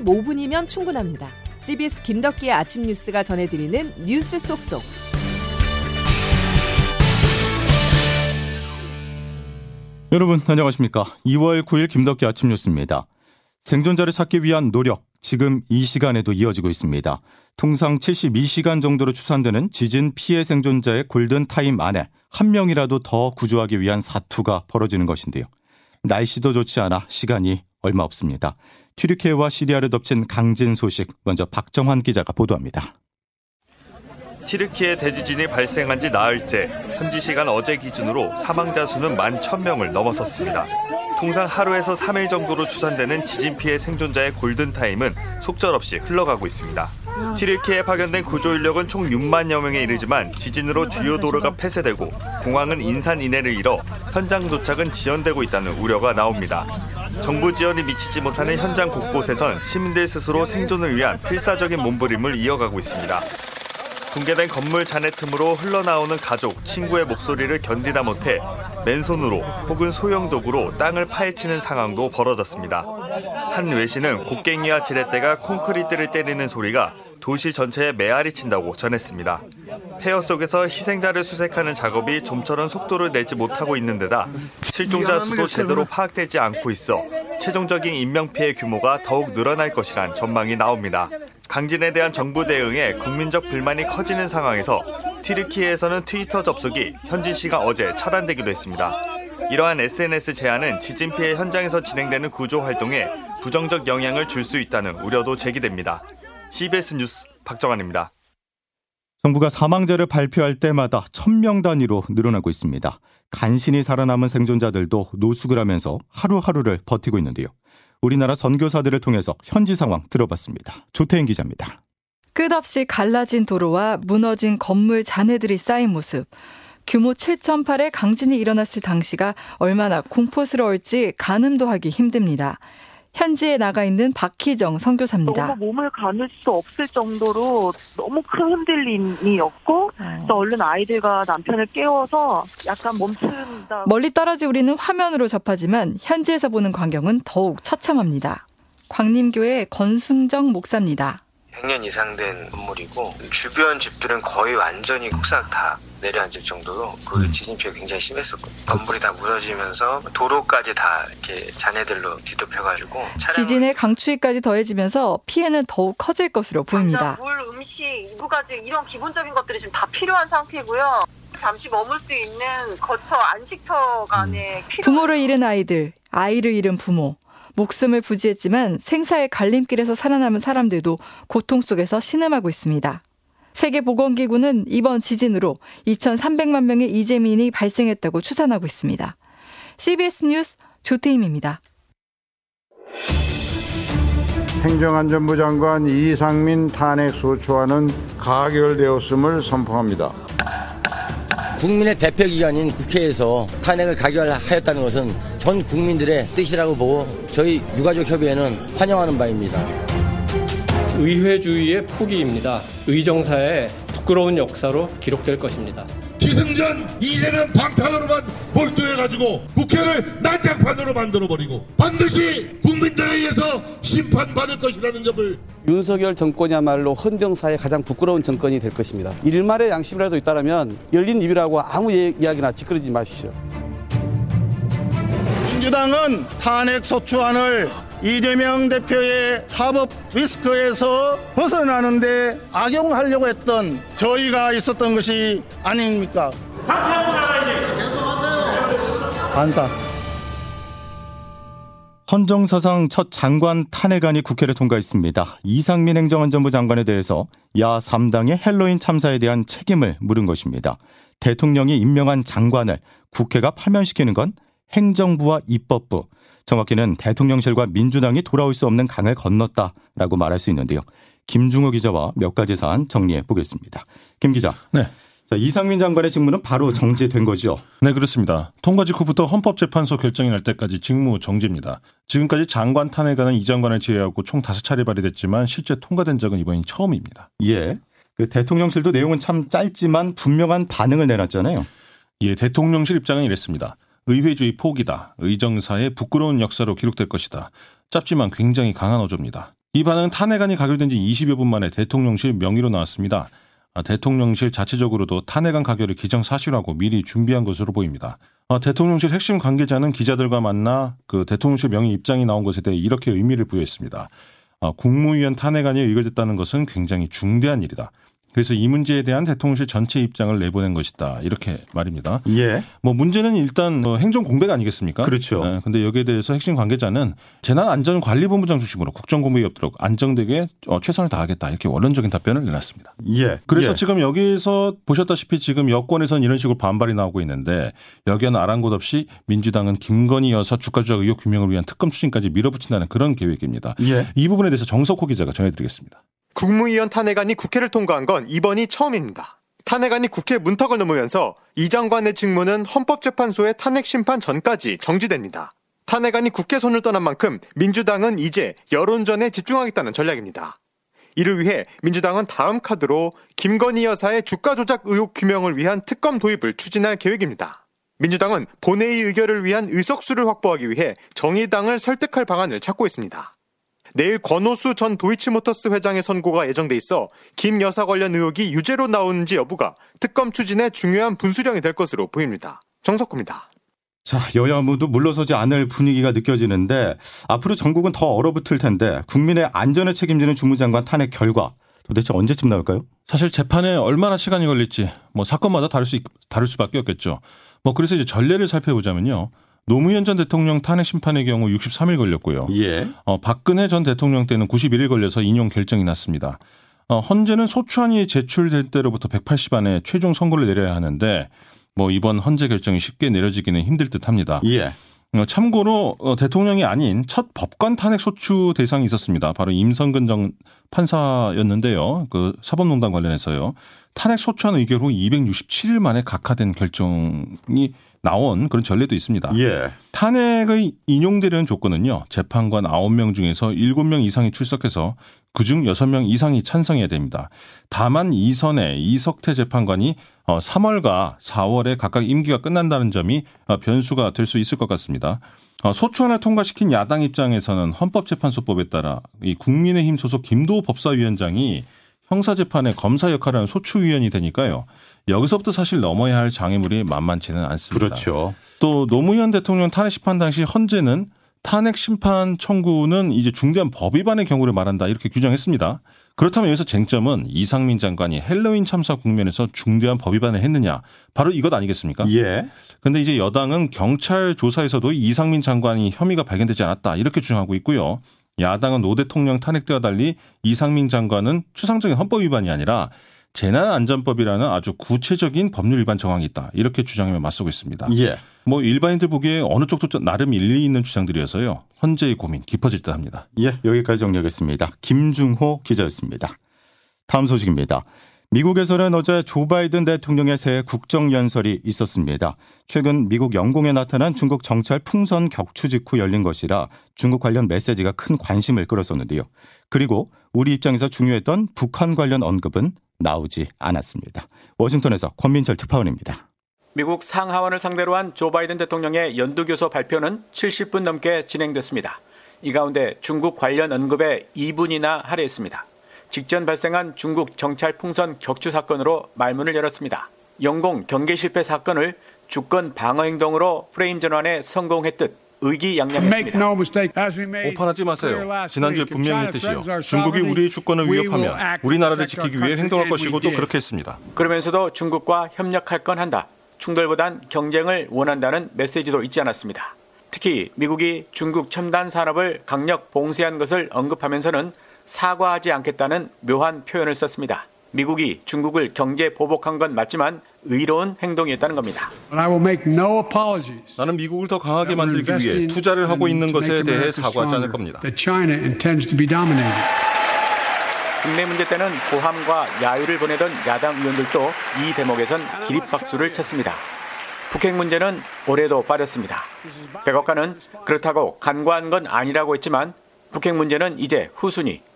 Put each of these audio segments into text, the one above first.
15분이면 충분합니다. CBS 김덕기의 아침 뉴스가 전해드리는 뉴스 속속. 여러분 안녕하십니까? 2월 9일 김덕기 아침 뉴스입니다. 생존자를 찾기 위한 노력 지금 이 시간에도 이어지고 있습니다. 통상 72시간 정도로 추산되는 지진 피해 생존자의 골든 타임 안에 한 명이라도 더 구조하기 위한 사투가 벌어지는 것인데요. 날씨도 좋지 않아 시간이 얼마 없습니다. 튀르키예와 시리아를 덮친 강진 소식 먼저 박정환 기자가 보도합니다. 튀르키예 대지진이 발생한 지 나흘째 현지 시간 어제 기준으로 사망자 수는 만 1000명을 넘어섰습니다. 통상 하루에서 3일 정도로 추산되는 지진 피해 생존자의 골든타임은 속절없이 흘러가고 있습니다. 튀르키에 파견된 구조 인력은 총 6만여 명에 이르지만 지진으로 주요 도로가 폐쇄되고 공항은 인산 인해를 잃어 현장 도착은 지연되고 있다는 우려가 나옵니다. 정부 지원이 미치지 못하는 현장 곳곳에선 시민들 스스로 생존을 위한 필사적인 몸부림을 이어가고 있습니다. 붕괴된 건물 잔해 틈으로 흘러나오는 가족, 친구의 목소리를 견디다 못해 맨손으로 혹은 소형 도구로 땅을 파헤치는 상황도 벌어졌습니다. 한 외신은 곡괭이와 지렛대가 콘크리트를 때리는 소리가 도시 전체에 메아리 친다고 전했습니다. 폐허 속에서 희생자를 수색하는 작업이 좀처럼 속도를 내지 못하고 있는 데다 실종자 수도 제대로 파악되지 않고 있어 최종적인 인명피해 규모가 더욱 늘어날 것이란 전망이 나옵니다. 강진에 대한 정부 대응에 국민적 불만이 커지는 상황에서 튀르키예에서는 트위터 접속이 현지 시간 어제 차단되기도 했습니다. 이러한 SNS 제한은 지진 피해 현장에서 진행되는 구조 활동에 부정적 영향을 줄 수 있다는 우려도 제기됩니다. CBS 뉴스 박정환입니다. 정부가 사망자를 발표할 때마다 천 명 단위로 늘어나고 있습니다. 간신히 살아남은 생존자들도 노숙을 하면서 하루하루를 버티고 있는데요. 우리나라 선교사들을 통해서 현지 상황 들어봤습니다. 조태인 기자입니다. 끝없이 갈라진 도로와 무너진 건물 잔해들이 쌓인 모습. 규모 7.8의 강진이 일어났을 당시가 얼마나 공포스러울지 가늠도 하기 힘듭니다. 현지에 나가 있는 박희정 선교사입니다. 너무 몸을 가눌 수 없을 정도로 너무 큰 흔들림이었고 어. 얼른 아이들과 남편을 깨워서 약간 멈춘다. 멀리 떨어진 우리는 화면으로 접하지만 현지에서 보는 광경은 더욱 처참합니다. 광림교회 건순정 목사입니다. 100년 이상 된 건물이고 주변 집들은 거의 완전히 폭삭 다 내려앉을 정도로 그 음. 지진 피해가 굉장히 심했었거든요. 건물이 다 무너지면서 도로까지 다 이렇게 잔해들로 뒤덮여가지고 지진의 강추위까지 더해지면서 피해는 더욱 커질 것으로 보입니다. 물, 음식, 이부가지 이런 기본적인 것들이 지금 다 필요한 상태고요. 잠시 머물 수 있는 거처 안식처 간에 음. 부모를 잃은 아이들, 아이를 잃은 부모, 목숨을 부지했지만 생사의 갈림길에서 살아남은 사람들도 고통 속에서 신음하고 있습니다. 세계보건기구는 이번 지진으로 2,300만 명의 이재민이 발생했다고 추산하고 있습니다. CBS 뉴스 조태임입니다. 행정안전부 장관 이상민 탄핵 소추안은 가결되었음을 선포합니다. 국민의 대표기관인 국회에서 탄핵을 가결하였다는 것은 전 국민들의 뜻이라고 보고 저희 유가족 협의회는 환영하는 바입니다. 의회주의의 포기입니다. 의정사의 부끄러운 역사로 기록될 것입니다. 기승전 이제는 방탄으로만 몰두해가지고 국회를 난장판으로 만들어버리고 반드시 국민들에 의해서 심판받을 것이라는 점을 윤석열 정권이야말로 헌정사의 가장 부끄러운 정권이 될 것입니다. 일말의 양심이라도 있다면 열린 입이라고 아무 이야기나 찌끄러지 마십시오. 민주당은 탄핵 소추안을 이재명 대표의 사법 리스크에서 벗어나는 데 악용하려고 했던 저희가 있었던 것이 아닙니까? 반사. 헌정사상 첫 장관 탄핵안이 국회를 통과했습니다. 이상민 행정안전부 장관에 대해서 야 3당의 헬로윈 참사에 대한 책임을 물은 것입니다. 대통령이 임명한 장관을 국회가 파면시키는 건 행정부와 입법부, 정확히는 대통령실과 민주당이 돌아올 수 없는 강을 건넜다라고 말할 수 있는데요. 김중호 기자와 몇 가지 사안 정리해 보겠습니다. 김 기자. 네. 자, 이상민 장관의 직무는 바로 정지된 거죠? 네, 그렇습니다. 통과 직후부터 헌법재판소 결정이 날 때까지 직무 정지입니다. 지금까지 장관 탄핵안은 이 장관을 제외하고 총 다섯 차례 발의됐지만 실제 통과된 적은 이번이 처음입니다. 예. 그 대통령실도 내용은 참 짧지만 분명한 반응을 내놨잖아요. 예, 대통령실 입장은 이랬습니다. 의회주의 포기다. 의정사의 부끄러운 역사로 기록될 것이다. 짧지만 굉장히 강한 어조입니다. 이 반응은 탄핵안이 가결된 지 20여 분 만에 대통령실 명의로 나왔습니다. 아, 대통령실 자체적으로도 탄핵안 가결을 기정사실화하고 미리 준비한 것으로 보입니다. 아, 대통령실 핵심 관계자는 기자들과 만나 그 대통령실 명의 입장이 나온 것에 대해 이렇게 의미를 부여했습니다. 아, 국무위원 탄핵안이 의결됐다는 것은 굉장히 중대한 일이다. 그래서 이 문제에 대한 대통령실 전체 입장을 내보낸 것이다. 이렇게 말입니다. 예. 뭐 문제는 일단 뭐 행정 공백 아니겠습니까? 그렇죠. 네, 근데 여기에 대해서 핵심 관계자는 재난안전관리본부장 중심으로 국정공백이 없도록 안정되게 어, 최선을 다하겠다. 이렇게 원론적인 답변을 내놨습니다. 예. 그래서 예. 지금 여기서 보셨다시피 지금 여권에서는 이런 식으로 반발이 나오고 있는데 여기에는 아랑곳 없이 민주당은 김건희 여사 주가 조작 의혹 규명을 위한 특검 추진까지 밀어붙인다는 그런 계획입니다. 예. 이 부분에 대해서 정석호 기자가 전해드리겠습니다. 국무위원 탄핵안이 국회를 통과한 건 이번이 처음입니다. 탄핵안이 국회 문턱을 넘으면서 이 장관의 직무는 헌법재판소의 탄핵 심판 전까지 정지됩니다. 탄핵안이 국회 손을 떠난 만큼 민주당은 이제 여론전에 집중하겠다는 전략입니다. 이를 위해 민주당은 다음 카드로 김건희 여사의 주가 조작 의혹 규명을 위한 특검 도입을 추진할 계획입니다. 민주당은 본회의 의결을 위한 의석수를 확보하기 위해 정의당을 설득할 방안을 찾고 있습니다. 내일 권오수 전 도이치모터스 회장의 선고가 예정돼 있어 김 여사 관련 의혹이 유죄로 나오는지 여부가 특검 추진의 중요한 분수령이 될 것으로 보입니다. 정석구입니다. 자, 여야 모두 물러서지 않을 분위기가 느껴지는데 앞으로 전국은 더 얼어붙을 텐데 국민의 안전을 책임지는 주무장관 탄핵 결과 도대체 언제쯤 나올까요? 사실 재판에 얼마나 시간이 걸릴지 뭐 사건마다 다를 수 다를 수밖에 없겠죠. 뭐 그래서 이제 전례를 살펴보자면요. 노무현 전 대통령 탄핵 심판의 경우 63일 걸렸고요. 예. 어, 박근혜 전 대통령 때는 91일 걸려서 인용 결정이 났습니다. 어, 헌재는 소추안이 제출될 때로부터 180 안에 최종 선고를 내려야 하는데 뭐 이번 헌재 결정이 쉽게 내려지기는 힘들 듯합니다. 예. 어, 참고로 어, 대통령이 아닌 첫 법관 탄핵 소추 대상이 있었습니다. 바로 임성근 전 판사였는데요. 그 사법농단 관련해서요. 탄핵 소추안 의결 후 267일 만에 각하된 결정이 나온 그런 전례도 있습니다. 예. 탄핵의 인용되려는 조건은요. 재판관 9명 중에서 7명 이상이 출석해서 그중 6명 이상이 찬성해야 됩니다. 다만 이선의 이석태 재판관이 3월과 4월에 각각 임기가 끝난다는 점이 어, 변수가 될 수 있을 것 같습니다. 어, 소추안을 통과시킨 야당 입장에서는 헌법재판소법에 따라 이 국민의힘 소속 김도우 법사위원장이 형사재판의 검사 역할을 하는 소추위원이 되니까요. 여기서부터 사실 넘어야 할 장애물이 만만치는 않습니다. 그렇죠. 또 노무현 대통령 탄핵 심판 당시 헌재는 탄핵 심판 청구는 이제 중대한 법 위반의 경우를 말한다 이렇게 규정했습니다. 그렇다면 여기서 쟁점은 이상민 장관이 헬로윈 참사 국면에서 중대한 법 위반을 했느냐 바로 이것 아니겠습니까? 예. 근데 이제 여당은 경찰 조사에서도 이상민 장관이 혐의가 발견되지 않았다 이렇게 주장하고 있고요. 야당은 노 대통령 탄핵 때와 달리 이상민 장관은 추상적인 헌법 위반이 아니라 재난안전법이라는 아주 구체적인 법률 위반 정황이 있다. 이렇게 주장하며 맞서고 있습니다. 예. 뭐 일반인들 보기에 어느 쪽도 나름 일리 있는 주장들이어서요. 헌재의 고민 깊어질 듯 합니다. 예, 여기까지 정리하겠습니다. 김중호 기자였습니다. 다음 소식입니다. 미국에서는 어제 조 바이든 대통령의 새 국정연설이 있었습니다. 최근 미국 영공에 나타난 중국 정찰 풍선 격추 직후 열린 것이라 중국 관련 메시지가 큰 관심을 끌었었는데요. 그리고 우리 입장에서 중요했던 북한 관련 언급은 나오지 않았습니다. 워싱턴에서 권민철 특파원입니다. 미국 상하원을 상대로 한 조 바이든 대통령의 연두교서 발표는 70분 넘게 진행됐습니다. 이 가운데 중국 관련 언급에 2분이나 할애했습니다. 직전 발생한 중국 정찰 풍선 격추 사건으로 말문을 열었습니다. 영공 경계 실패 사건을 주권 방어 행동으로 프레임 전환에 성공했듯 의기양양했습니다. 오판하지 마세요. 지난주에 분명히 했듯이요. 중국이 우리의 주권을 위협하면 우리나라를 지키기 위해 행동할 것이고 또 그렇게 했습니다. 그러면서도 중국과 협력할 건 한다. 충돌보단 경쟁을 원한다는 메시지도 잊지 않았습니다. 특히 미국이 중국 첨단 산업을 강력 봉쇄한 것을 언급하면서는 사과하지 않겠다는 묘한 표현을 썼습니다. 미국이 중국을 경제 보복한 건 맞지만 의로운 행동이었다는 겁니다. 나는 미국을 더 강하게 만들기 위해 투자를 하고 있는 것에 대해 사과하지 않을 겁니다. 국내 문제 때는 고함과 야유를 보내던 야당 의원들도 이 대목에선 기립박수를 쳤습니다. 북핵 문제는 올해도 빠졌습니다. 백악관은 그렇다고 간과한 건 아니라고 했지만 북핵 문제는 이제 후순위, 즉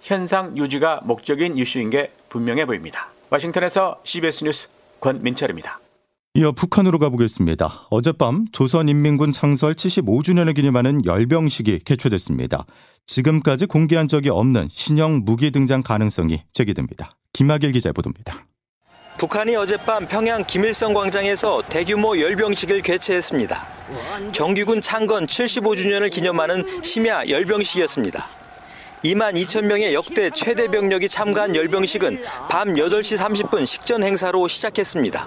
현상 유지가 목적인 이슈인 게 분명해 보입니다. 와싱턴에서 CBS 뉴스 권민철입니다. 이어 북한으로 가보겠습니다. 어젯밤 조선인민군 창설 75주년을 기념하는 열병식이 개최됐습니다. 지금까지 공개한 적이 없는 신형 무기 등장 가능성이 제기됩니다. 김학일 기자 보도입니다. 북한이 어젯밤 평양 김일성 광장에서 대규모 열병식을 개최했습니다. 정규군 창건 75주년을 기념하는 심야 열병식이었습니다. 2만 2천 명의 역대 최대 병력이 참가한 열병식은 밤 8시 30분 식전 행사로 시작했습니다.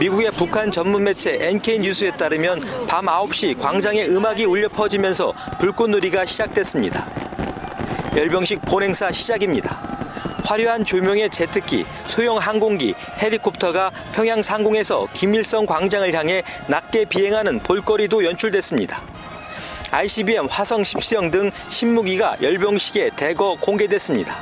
미국의 북한 전문 매체 NK 뉴스에 따르면 밤 9시 광장에 음악이 울려 퍼지면서 불꽃놀이가 시작됐습니다. 열병식 본행사 시작입니다. 화려한 조명의 제트기, 소형 항공기, 헬리콥터가 평양 상공에서 김일성 광장을 향해 낮게 비행하는 볼거리도 연출됐습니다. ICBM 화성 17형 등 신무기가 열병식에 대거 공개됐습니다.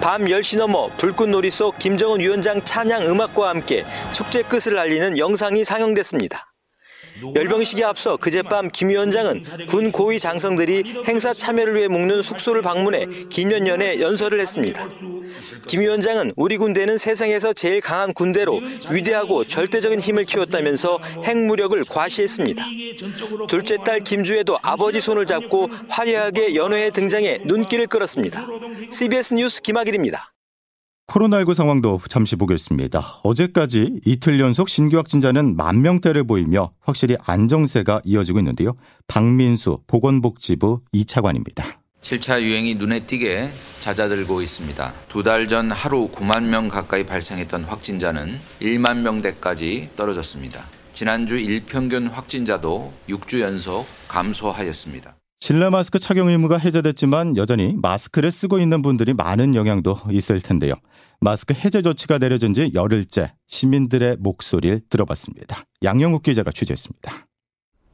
밤 10시 넘어 불꽃놀이 속 김정은 위원장 찬양 음악과 함께 축제 끝을 알리는 영상이 상영됐습니다. 열병식에 앞서 그젯밤 김 위원장은 군 고위 장성들이 행사 참여를 위해 묵는 숙소를 방문해 기념연에 연설을 했습니다. 김 위원장은 우리 군대는 세상에서 제일 강한 군대로 위대하고 절대적인 힘을 키웠다면서 핵무력을 과시했습니다. 둘째 딸 김주혜도 아버지 손을 잡고 화려하게 연회에 등장해 눈길을 끌었습니다. CBS 뉴스 김학일입니다. 코로나19 상황도 잠시 보겠습니다. 어제까지 이틀 연속 신규 확진자는 만 명대를 보이며 확실히 안정세가 이어지고 있는데요. 박민수 보건복지부 2차관입니다. 7차 유행이 눈에 띄게 잦아들고 있습니다. 두 달 전 하루 9만 명 가까이 발생했던 확진자는 1만 명대까지 떨어졌습니다. 지난주 일평균 확진자도 6주 연속 감소하였습니다. 실내 마스크 착용 의무가 해제됐지만 여전히 마스크를 쓰고 있는 분들이 많은 영향도 있을 텐데요. 마스크 해제 조치가 내려진 지 열흘째 시민들의 목소리를 들어봤습니다. 양영욱 기자가 취재했습니다.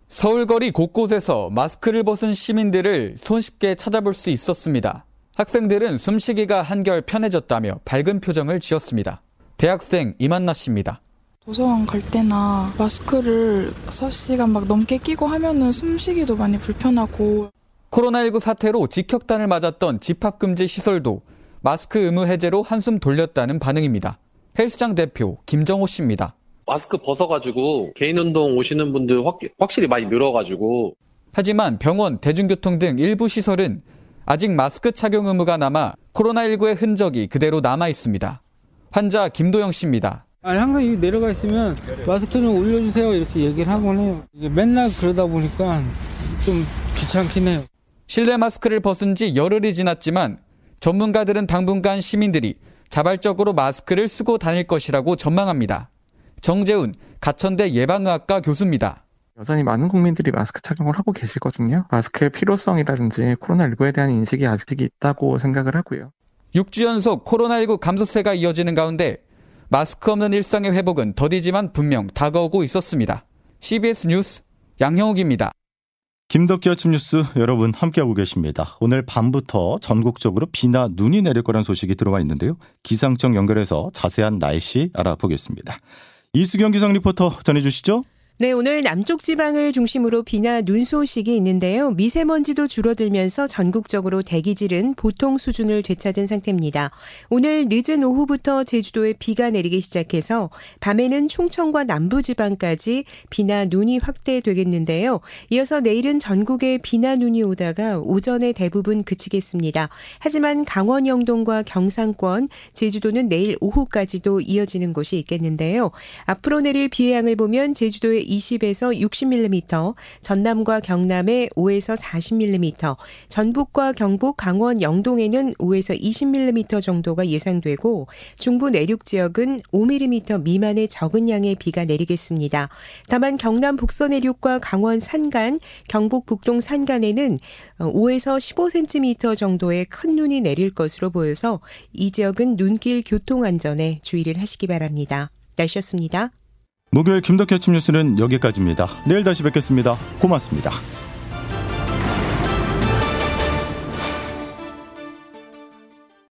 서울거리 곳곳에서 마스크를 벗은 시민들을 손쉽게 찾아볼 수 있었습니다. 학생들은 숨쉬기가 한결 편해졌다며 밝은 표정을 지었습니다. 대학생 이만나 씨입니다. 도서관 갈 때나 마스크를 6시간 막 넘게 끼고 하면은 숨쉬기도 많이 불편하고 코로나19 사태로 직격탄을 맞았던 집합금지 시설도 마스크 의무 해제로 한숨 돌렸다는 반응입니다. 헬스장 대표 김정호 씨입니다. 마스크 벗어가지고 개인 운동 오시는 분들 확, 확실히 많이 늘어가지고. 하지만 병원, 대중교통 등 일부 시설은 아직 마스크 착용 의무가 남아 코로나19의 흔적이 그대로 남아 있습니다. 환자 김도영 씨입니다. 아니 항상 이 내려가 있으면 마스크 좀 올려주세요 이렇게 얘기를 하곤 해요. 이게 맨날 그러다 보니까 좀 귀찮긴 해요. 실내 마스크를 벗은 지 열흘이 지났지만 전문가들은 당분간 시민들이 자발적으로 마스크를 쓰고 다닐 것이라고 전망합니다. 정재훈 가천대 예방의학과 교수입니다. 여전히 많은 국민들이 마스크 착용을 하고 계시거든요. 마스크의 필요성이라든지 코로나19에 대한 인식이 아직 있다고 생각을 하고요. 6주 연속 코로나19 감소세가 이어지는 가운데 마스크 없는 일상의 회복은 더디지만 분명 다가오고 있었습니다. CBS 뉴스 양형욱입니다. 김덕기 아침 뉴스 여러분 함께하고 계십니다. 오늘 밤부터 전국적으로 비나 눈이 내릴 거란 소식이 들어와 있는데요. 기상청 연결해서 자세한 날씨 알아보겠습니다. 이수경 기상 리포터 전해주시죠. 네, 오늘 남쪽 지방을 중심으로 비나 눈 소식이 있는데요. 미세먼지도 줄어들면서 전국적으로 대기질은 보통 수준을 되찾은 상태입니다. 오늘 늦은 오후부터 제주도에 비가 내리기 시작해서 밤에는 충청과 남부 지방까지 비나 눈이 확대되겠는데요. 이어서 내일은 전국에 비나 눈이 오다가 오전에 대부분 그치겠습니다. 하지만 강원 영동과 경상권, 제주도는 내일 오후까지도 이어지는 곳이 있겠는데요. 앞으로 내릴 비의 양을 보면 제주도에 20에서 60mm, 전남과 경남에 5에서 40mm, 전북과 경북, 강원, 영동에는 5에서 20mm 정도가 예상되고 중부 내륙 지역은 5mm 미만의 적은 양의 비가 내리겠습니다. 다만 경남 북서 내륙과 강원 산간, 경북 북동 산간에는 5에서 15cm 정도의 큰 눈이 내릴 것으로 보여서 이 지역은 눈길 교통 안전에 주의를 하시기 바랍니다. 날씨였습니다. 목요일 김덕현 아침 뉴스는 여기까지입니다. 내일 다시 뵙겠습니다. 고맙습니다.